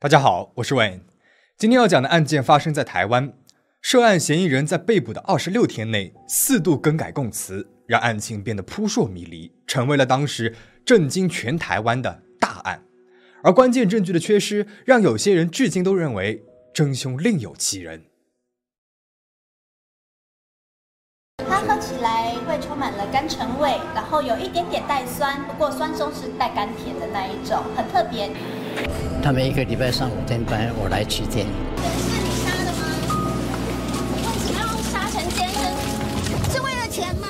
大家好，我是 Wayne。今天要讲的案件发生在台湾，涉案嫌疑人在被捕的二十六天内四度更改供词，让案情变得扑朔迷离，成为了当时震惊全台湾的大案。而关键证据的缺失，让有些人至今都认为真凶另有其人。它喝起来会充满了甘醇味，然后有一点点带酸，不过酸中是带甘甜的那一种，很特别。他们一个礼拜上五天班，我来取件。是你杀的吗？为什么要杀成奸呢？是为了钱吗？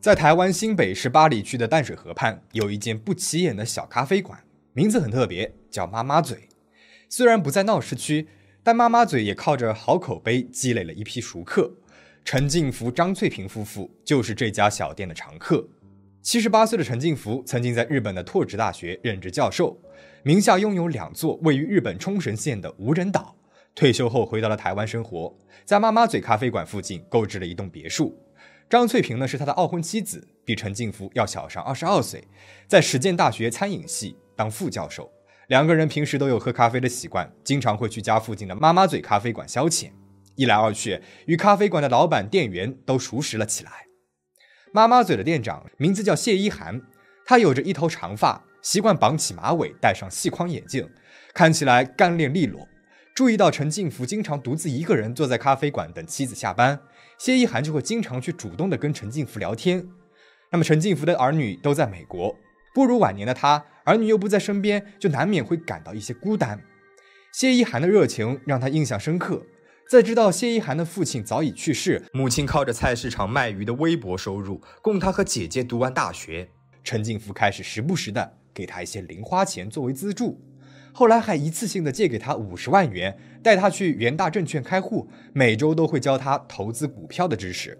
在台湾新北市八里区的淡水河畔，有一间不起眼的小咖啡馆，名字很特别，叫妈妈嘴。虽然不在闹市区，但妈妈嘴也靠着好口碑积累了一批熟客。陈静福、张翠萍夫妇就是这家小店的常客。七十八岁的陈静福曾经在日本的拓殖大学任职教授，名下拥有两座位于日本冲绳县的无人岛。退休后回到了台湾生活，在妈妈嘴咖啡馆附近购置了一栋别墅。张翠萍呢是他的二婚妻子，比陈静福要小上二十二岁，在实践大学餐饮系当副教授。两个人平时都有喝咖啡的习惯，经常会去家附近的妈妈嘴咖啡馆消遣。一来二去，与咖啡馆的老板、店员都熟识了起来。妈妈嘴的店长名字叫谢一涵，他有着一头长发，习惯绑起马尾，戴上细框眼镜，看起来干练利落。注意到陈进福经常独自一个人坐在咖啡馆等妻子下班，谢一涵就会经常去主动的跟陈进福聊天。那么陈进福的儿女都在美国，步入晚年的他，儿女又不在身边，就难免会感到一些孤单。谢一涵的热情让他印象深刻。在知道谢一涵的父亲早已去世，母亲靠着菜市场卖鱼的微薄收入供他和姐姐读完大学，陈进福开始时不时的给他一些零花钱作为资助，后来还一次性的借给他五十万元，带他去元大证券开户，每周都会教他投资股票的知识。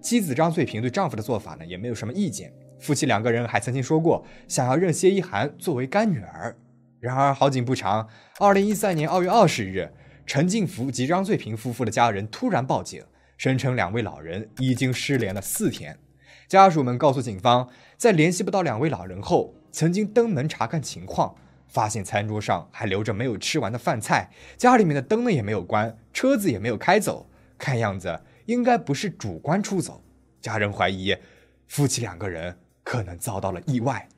妻子张翠萍对丈夫的做法呢也没有什么意见，夫妻两个人还曾经说过想要认谢一涵作为干女儿。然而好景不长，二零一三年二月二十日。陈进福及张翠萍夫妇的家人突然报警，声称两位老人已经失联了四天。家属们告诉警方，在联系不到两位老人后，曾经登门查看情况，发现餐桌上还留着没有吃完的饭菜，家里面的灯呢也没有关，车子也没有开走，看样子应该不是主观出走。家人怀疑夫妻两个人可能遭到了意外。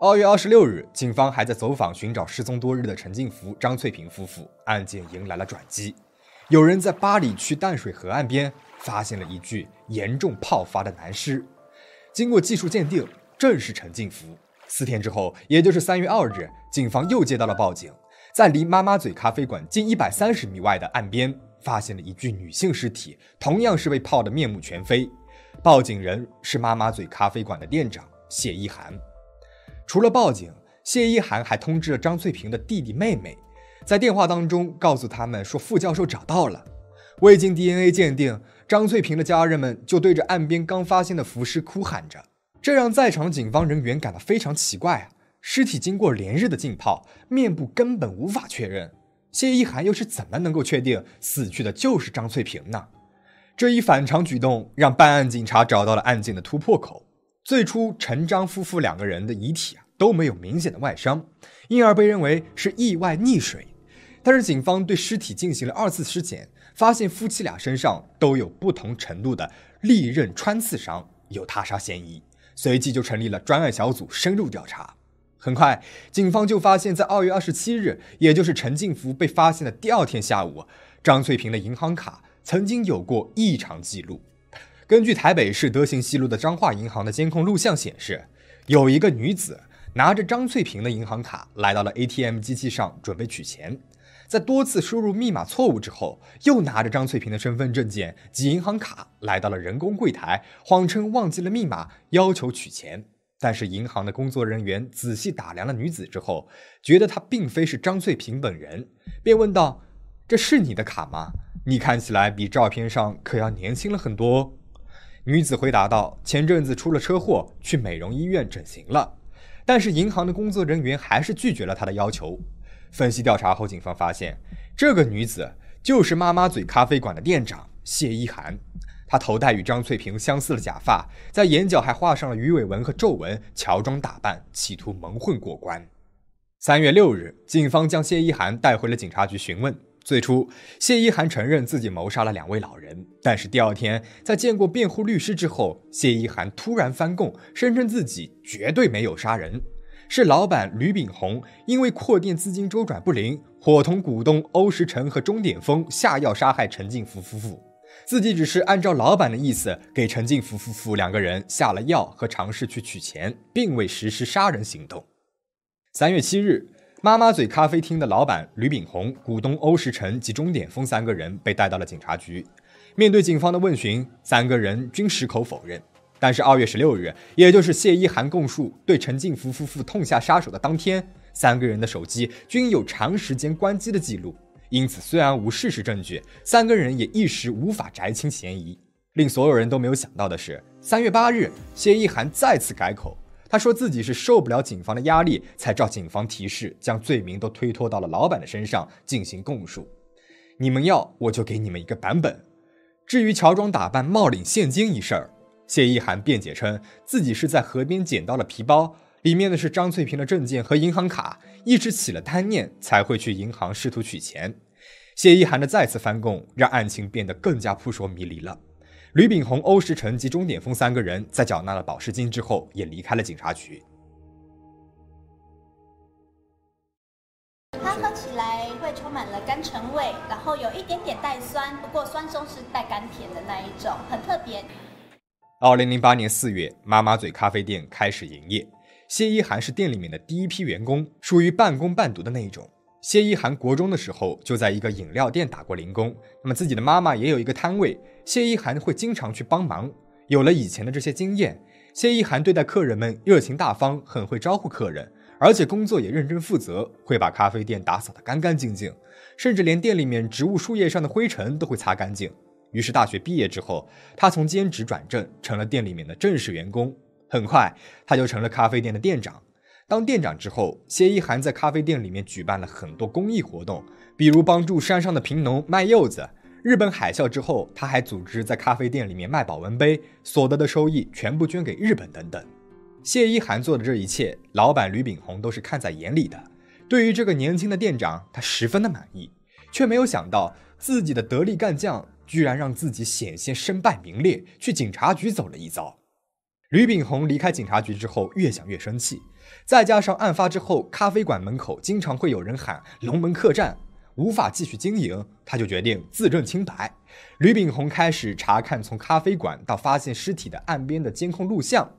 二月二十六日，警方还在走访寻找失踪多日的陈静福、张翠萍夫妇，案件迎来了转机。有人在八里区淡水河岸边发现了一具严重泡发的男尸，经过技术鉴定，正是陈静福。四天之后，也就是三月二日，警方又接到了报警，在离妈妈嘴咖啡馆近一百三十米外的岸边，发现了一具女性尸体，同样是被泡得面目全非。报警人是妈妈嘴咖啡馆的店长谢一涵。除了报警，谢一涵还通知了张翠萍的弟弟妹妹，在电话当中告诉他们说副教授找到了。未经 DNA 鉴定，张翠萍的家人们就对着岸边刚发现的浮尸哭喊着，这让在场警方人员感到非常奇怪啊！尸体经过连日的浸泡，面部根本无法确认，谢一涵又是怎么能够确定死去的就是张翠萍呢？这一反常举动让办案警察找到了案件的突破口。最初，陈张夫妇两个人的遗体啊都没有明显的外伤，因而被认为是意外溺水。但是警方对尸体进行了二次尸检，发现夫妻俩身上都有不同程度的利刃穿刺伤，有他杀嫌疑。随即就成立了专案小组深入调查。很快，警方就发现，在二月二十七日，也就是陈静福被发现的第二天下午，张翠萍的银行卡曾经有过异常记录。根据台北市德行西路的彰化银行的监控录像显示，有一个女子拿着张翠萍的银行卡来到了 ATM 机器上准备取钱，在多次输入密码错误之后，又拿着张翠萍的身份证件及银行卡来到了人工柜台，谎称忘记了密码，要求取钱。但是银行的工作人员仔细打量了女子之后，觉得她并非是张翠萍本人，便问道：“这是你的卡吗？你看起来比照片上可要年轻了很多。”女子回答道：“前阵子出了车祸，去美容医院整形了。”但是银行的工作人员还是拒绝了她的要求。分析调查后，警方发现这个女子就是妈妈嘴咖啡馆的店长谢一涵。她头戴与张翠萍相似的假发，在眼角还画上了鱼尾纹和皱纹，乔装打扮，企图蒙混过关。三月六日，警方将谢一涵带回了警察局询问。最初，谢一涵承认自己谋杀了两位老人，但是第二天，在见过辩护律师之后，谢一涵突然翻供，声称自己绝对没有杀人，是老板吕炳宏因为扩店资金周转不灵，伙同股东欧石成和钟点峰下药杀害陈进福夫妇，自己只是按照老板的意思给陈进福夫妇两个人下了药和尝试去取钱，并未实施杀人行动。三月七日。妈妈嘴咖啡厅的老板吕炳宏、股东欧石成及钟点峰三个人被带到了警察局。面对警方的问询，三个人均矢口否认。但是二月十六日，也就是谢一涵供述对陈进福夫妇痛下杀手的当天，三个人的手机均有长时间关机的记录。因此，虽然无事实证据，三个人也一时无法摘清嫌疑。令所有人都没有想到的是，三月八日，谢一涵再次改口。他说自己是受不了警方的压力，才照警方提示将罪名都推脱到了老板的身上进行供述。你们要我就给你们一个版本。至于乔装打扮冒领现金一事儿，谢一涵辩解称自己是在河边捡到了皮包，里面的是张翠萍的证件和银行卡，一时起了贪念才会去银行试图取钱。谢一涵的再次翻供，让案情变得更加扑朔迷离了。吕炳宏、欧石成及钟点峰三个人在缴纳了保释金之后，也离开了警察局。它喝起来会充满了甘醇味，然后有一点点带酸，不过酸中是带甘甜的那一种，很特别。二零零八年四月，妈妈嘴咖啡店开始营业。谢一涵是店里面的第一批员工，属于半工半读的那一种。谢一涵国中的时候就在一个饮料店打过零工，那么自己的妈妈也有一个摊位，谢一涵会经常去帮忙。有了以前的这些经验，谢一涵对待客人们热情大方，很会招呼客人，而且工作也认真负责，会把咖啡店打扫得干干净净，甚至连店里面植物树叶上的灰尘都会擦干净。于是大学毕业之后，他从兼职转正，成了店里面的正式员工。很快，他就成了咖啡店的店长。当店长之后，谢一涵在咖啡店里面举办了很多公益活动，比如帮助山上的贫农卖柚子。日本海啸之后，他还组织在咖啡店里面卖保温杯，所得的收益全部捐给日本等等。谢一涵做的这一切，老板吕炳宏都是看在眼里的。对于这个年轻的店长，他十分的满意，却没有想到自己的得力干将居然让自己险些身败名裂，去警察局走了一遭。吕炳宏离开警察局之后，越想越生气。再加上案发之后，咖啡馆门口经常会有人喊“龙门客栈”，无法继续经营，他就决定自证清白。吕炳宏开始查看从咖啡馆到发现尸体的岸边的监控录像，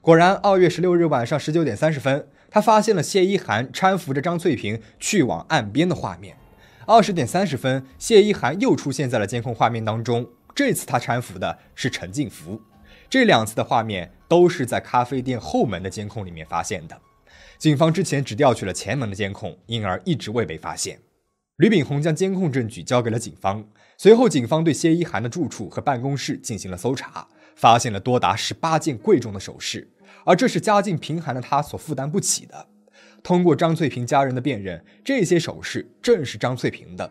果然，二月十六日晚上十九点三十分，他发现了谢一涵搀扶着张翠萍去往岸边的画面。二十点三十分，谢一涵又出现在了监控画面当中，这次他搀扶的是陈静福。这两次的画面都是在咖啡店后门的监控里面发现的。警方之前只调取了前门的监控，因而一直未被发现。吕炳宏将监控证据交给了警方。随后，警方对谢一涵的住处和办公室进行了搜查，发现了多达十八件贵重的首饰，而这是家境贫寒的他所负担不起的。通过张翠萍家人的辨认，这些首饰正是张翠萍的。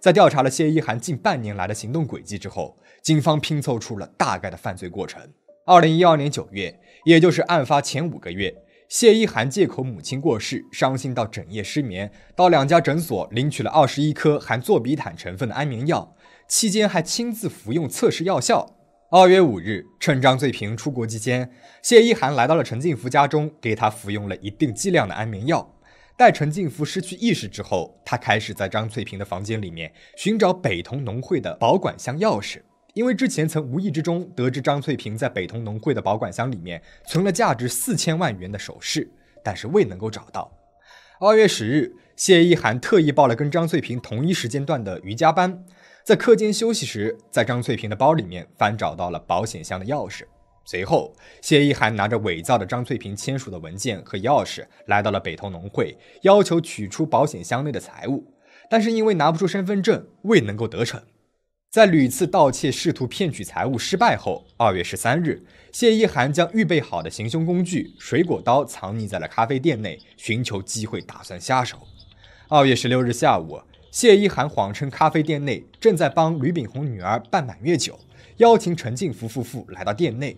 在调查了谢一涵近半年来的行动轨迹之后，警方拼凑出了大概的犯罪过程。二零一二年九月，也就是案发前五个月。谢一涵借口母亲过世，伤心到整夜失眠，到两家诊所领取了二十一颗含唑比坦成分的安眠药，期间还亲自服用测试药效。二月五日，趁张翠萍出国期间，谢一涵来到了陈静福家中，给他服用了一定剂量的安眠药。待陈静福失去意识之后，他开始在张翠萍的房间里面寻找北同农会的保管箱钥匙。因为之前曾无意之中得知张翠萍在北通农会的保管箱里面存了价值四千万元的首饰，但是未能够找到。二月十日，谢一涵特意报了跟张翠萍同一时间段的瑜伽班，在课间休息时，在张翠萍的包里面翻找到了保险箱的钥匙。随后，谢一涵拿着伪造的张翠萍签署的文件和钥匙，来到了北通农会，要求取出保险箱内的财物，但是因为拿不出身份证，未能够得逞。在屡次盗窃试图骗取财物失败后，二月十三日，谢一涵将预备好的行凶工具水果刀藏匿在了咖啡店内，寻求机会打算下手。二月十六日下午，谢一涵谎称咖啡店内正在帮吕炳红女儿办满月酒，邀请陈静福夫妇来到店内，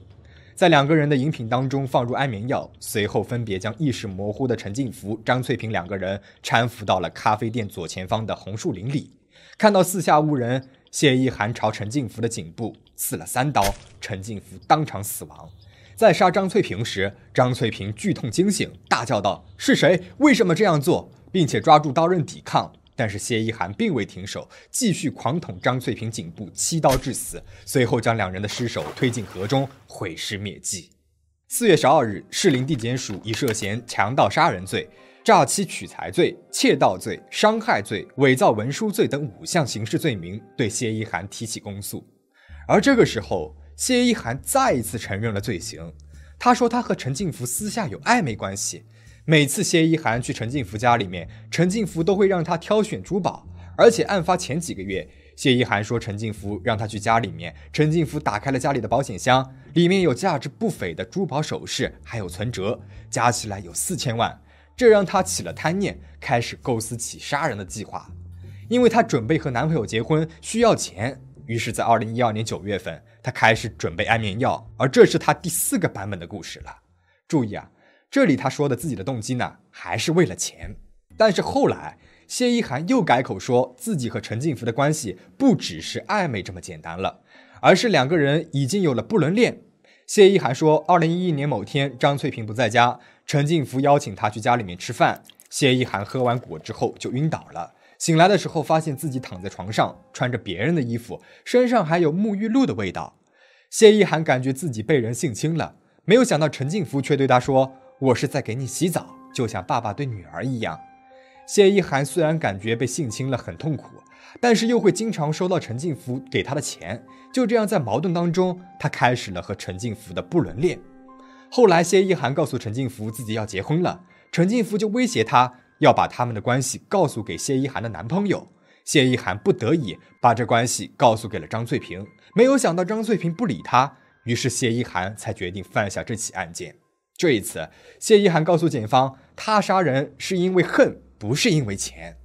在两个人的饮品当中放入安眠药，随后分别将意识模糊的陈静福、张翠萍两个人搀扶到了咖啡店左前方的红树林里。看到四下无人，谢一涵朝陈静福的颈部刺了三刀，陈静福当场死亡。在杀张翠萍时，张翠萍剧痛惊醒，大叫道：“是谁？为什么这样做？”并且抓住刀刃抵抗。但是谢。一涵并未停手，继续狂捅张翠萍颈部七刀致死，随后将两人的尸首推进河中毁尸灭迹。四月十二日，士林地检署以涉嫌强盗杀人罪、诈欺取财罪、窃盗罪、伤害罪、伪造文书罪等五项刑事罪名对谢一涵提起公诉。而这个时候，谢一涵再一次承认了罪行，他说他和陈静福私下有暧昧关系。每次谢一涵去陈静福家里面，陈静福都会让他挑选珠宝，而且案发前几个月，谢一涵说陈静福让他去家里面，陈静福打开了家里的保险箱，里面有价值不菲的珠宝首饰，还有存折，加起来有四千万，这让她起了贪念，开始构思起杀人的计划。因为她准备和男朋友结婚，需要钱，于是，在二零一二年九月份，她开始准备安眠药，而这是她第四个版本的故事了。注意啊。这里她说的自己的动机呢，还是为了钱。但是后来谢一涵又改口说自己和陈静福的关系不只是暧昧这么简单了，而是两个人已经有了不伦恋。谢一涵说，二零一一年某天，张翠萍不在家，陈静福邀请他去家里面吃饭。谢一涵喝完果之后就晕倒了，醒来的时候发现自己躺在床上，穿着别人的衣服，身上还有沐浴露的味道。谢一涵感觉自己被人性侵了，没有想到陈静福却对他说。我是在给你洗澡，就像爸爸对女儿一样。谢一涵虽然感觉被性侵了很痛苦，但是又会经常收到陈静福给他的钱，就这样在矛盾当中，他开始了和陈静福的不伦恋。后来谢一涵告诉陈静福自己要结婚了，陈静福就威胁他要把他们的关系告诉给谢一涵的男朋友。谢一涵不得已把这关系告诉给了张翠萍，没有想到张翠萍不理他，于是谢一涵才决定犯下这起案件。这一次，谢一涵告诉警方，他杀人是因为恨，不是因为钱。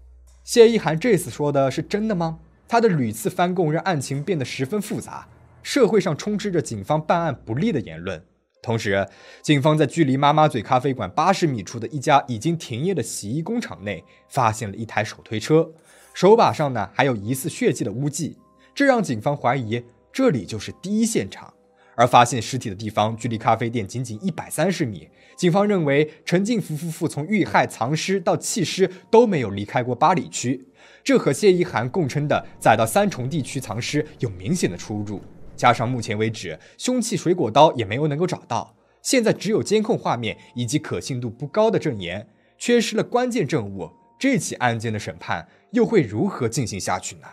谢一涵这次说的是真的吗？他的屡次翻供让案情变得十分复杂，社会上充斥着警方办案不利的言论。同时，警方在距离妈妈嘴咖啡馆八十米处的一家已经停业的洗衣工厂内，发现了一台手推车，手把上呢还有疑似血迹的污迹，这让警方怀疑这里就是第一现场。而发现尸体的地方距离咖啡店仅仅一百三十米，警方认为陈静福夫妇从遇害、藏尸到弃尸都没有离开过八里区，这和谢一涵供称的再到三重地区藏尸有明显的出入。加上目前为止凶器水果刀也没有能够找到，现在只有监控画面以及可信度不高的证言，缺失了关键证物，这起案件的审判又会如何进行下去呢？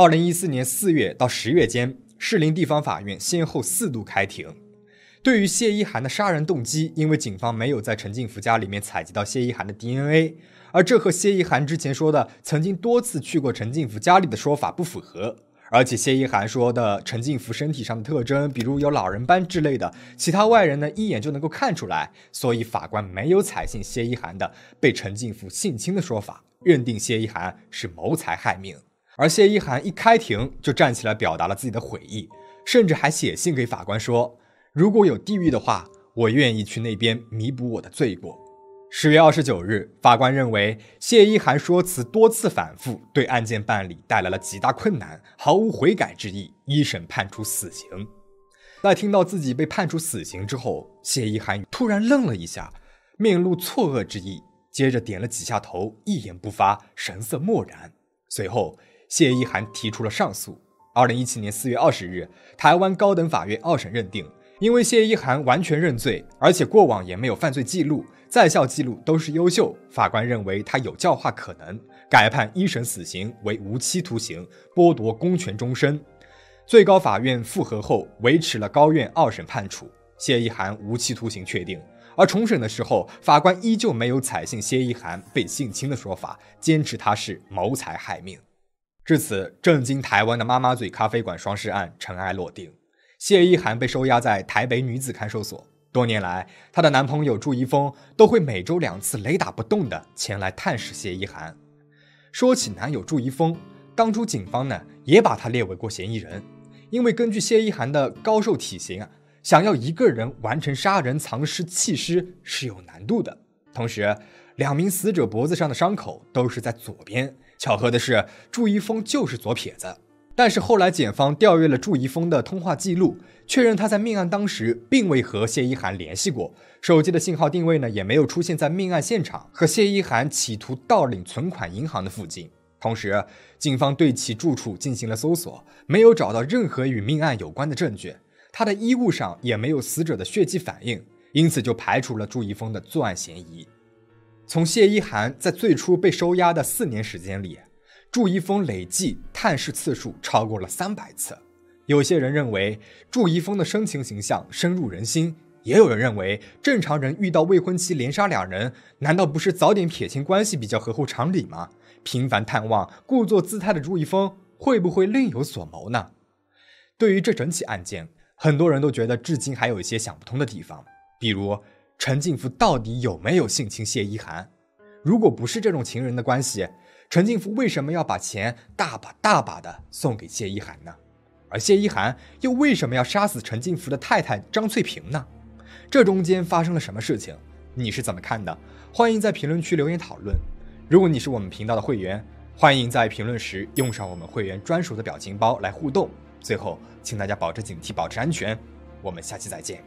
二零一四年四月到十月间，士林地方法院先后四度开庭。对于谢一涵的杀人动机，因为警方没有在陈静福家里面采集到谢一涵的 DNA，而这和谢一涵之前说的曾经多次去过陈静福家里的说法不符合。而且谢一涵说的陈静福身体上的特征，比如有老人斑之类的，其他外人呢一眼就能够看出来，所以法官没有采信谢一涵的被陈静福性侵的说法，认定谢一涵是谋财害命。而谢一涵一开庭就站起来表达了自己的悔意，甚至还写信给法官说：“如果有地狱的话，我愿意去那边弥补我的罪过。”十月二十九日，法官认为谢一涵说辞多次反复，对案件办理带来了极大困难，毫无悔改之意，一审判处死刑。在听到自己被判处死刑之后，谢一涵突然愣了一下，面露错愕之意，接着点了几下头，一言不发，神色漠然。随后。谢一涵提出了上诉。二零一七年四月二十日，台湾高等法院二审认定，因为谢一涵完全认罪，而且过往也没有犯罪记录，在校记录都是优秀，法官认为他有教化可能，改判一审死刑为无期徒刑，剥夺公权终身。最高法院复核后，维持了高院二审判处，谢一涵无期徒刑确定。而重审的时候，法官依旧没有采信谢一涵被性侵的说法，坚持他是谋财害命。至此，震惊台湾的妈妈嘴咖啡馆双尸案尘埃落定。谢一涵被收押在台北女子看守所，多年来，她的男朋友祝一峰都会每周两次雷打不动的前来探视谢一涵。说起男友祝一峰，当初警方呢也把他列为过嫌疑人，因为根据谢一涵的高瘦体型啊，想要一个人完成杀人、藏尸、弃尸是有难度的。同时，两名死者脖子上的伤口都是在左边。巧合的是，祝一峰就是左撇子。但是后来检方调阅了祝一峰的通话记录，确认他在命案当时并未和谢一涵联系过，手机的信号定位呢也没有出现在命案现场和谢一涵企图盗领存款银行的附近。同时，警方对其住处进行了搜索，没有找到任何与命案有关的证据，他的衣物上也没有死者的血迹反应，因此就排除了祝一峰的作案嫌疑。从谢一涵在最初被收押的四年时间里，祝一峰累计探视次数超过了三百次。有些人认为祝一峰的深情形象深入人心，也有人认为正常人遇到未婚妻连杀两人，难道不是早点撇清关系比较合乎常理吗？频繁探望、故作姿态的祝一峰会不会另有所谋呢？对于这整起案件，很多人都觉得至今还有一些想不通的地方，比如。陈静福到底有没有性侵谢一涵？如果不是这种情人的关系，陈静福为什么要把钱大把大把的送给谢一涵呢？而谢一涵又为什么要杀死陈静福的太太张翠萍呢？这中间发生了什么事情？你是怎么看的？欢迎在评论区留言讨论。如果你是我们频道的会员，欢迎在评论时用上我们会员专属的表情包来互动。最后，请大家保持警惕，保持安全。我们下期再见。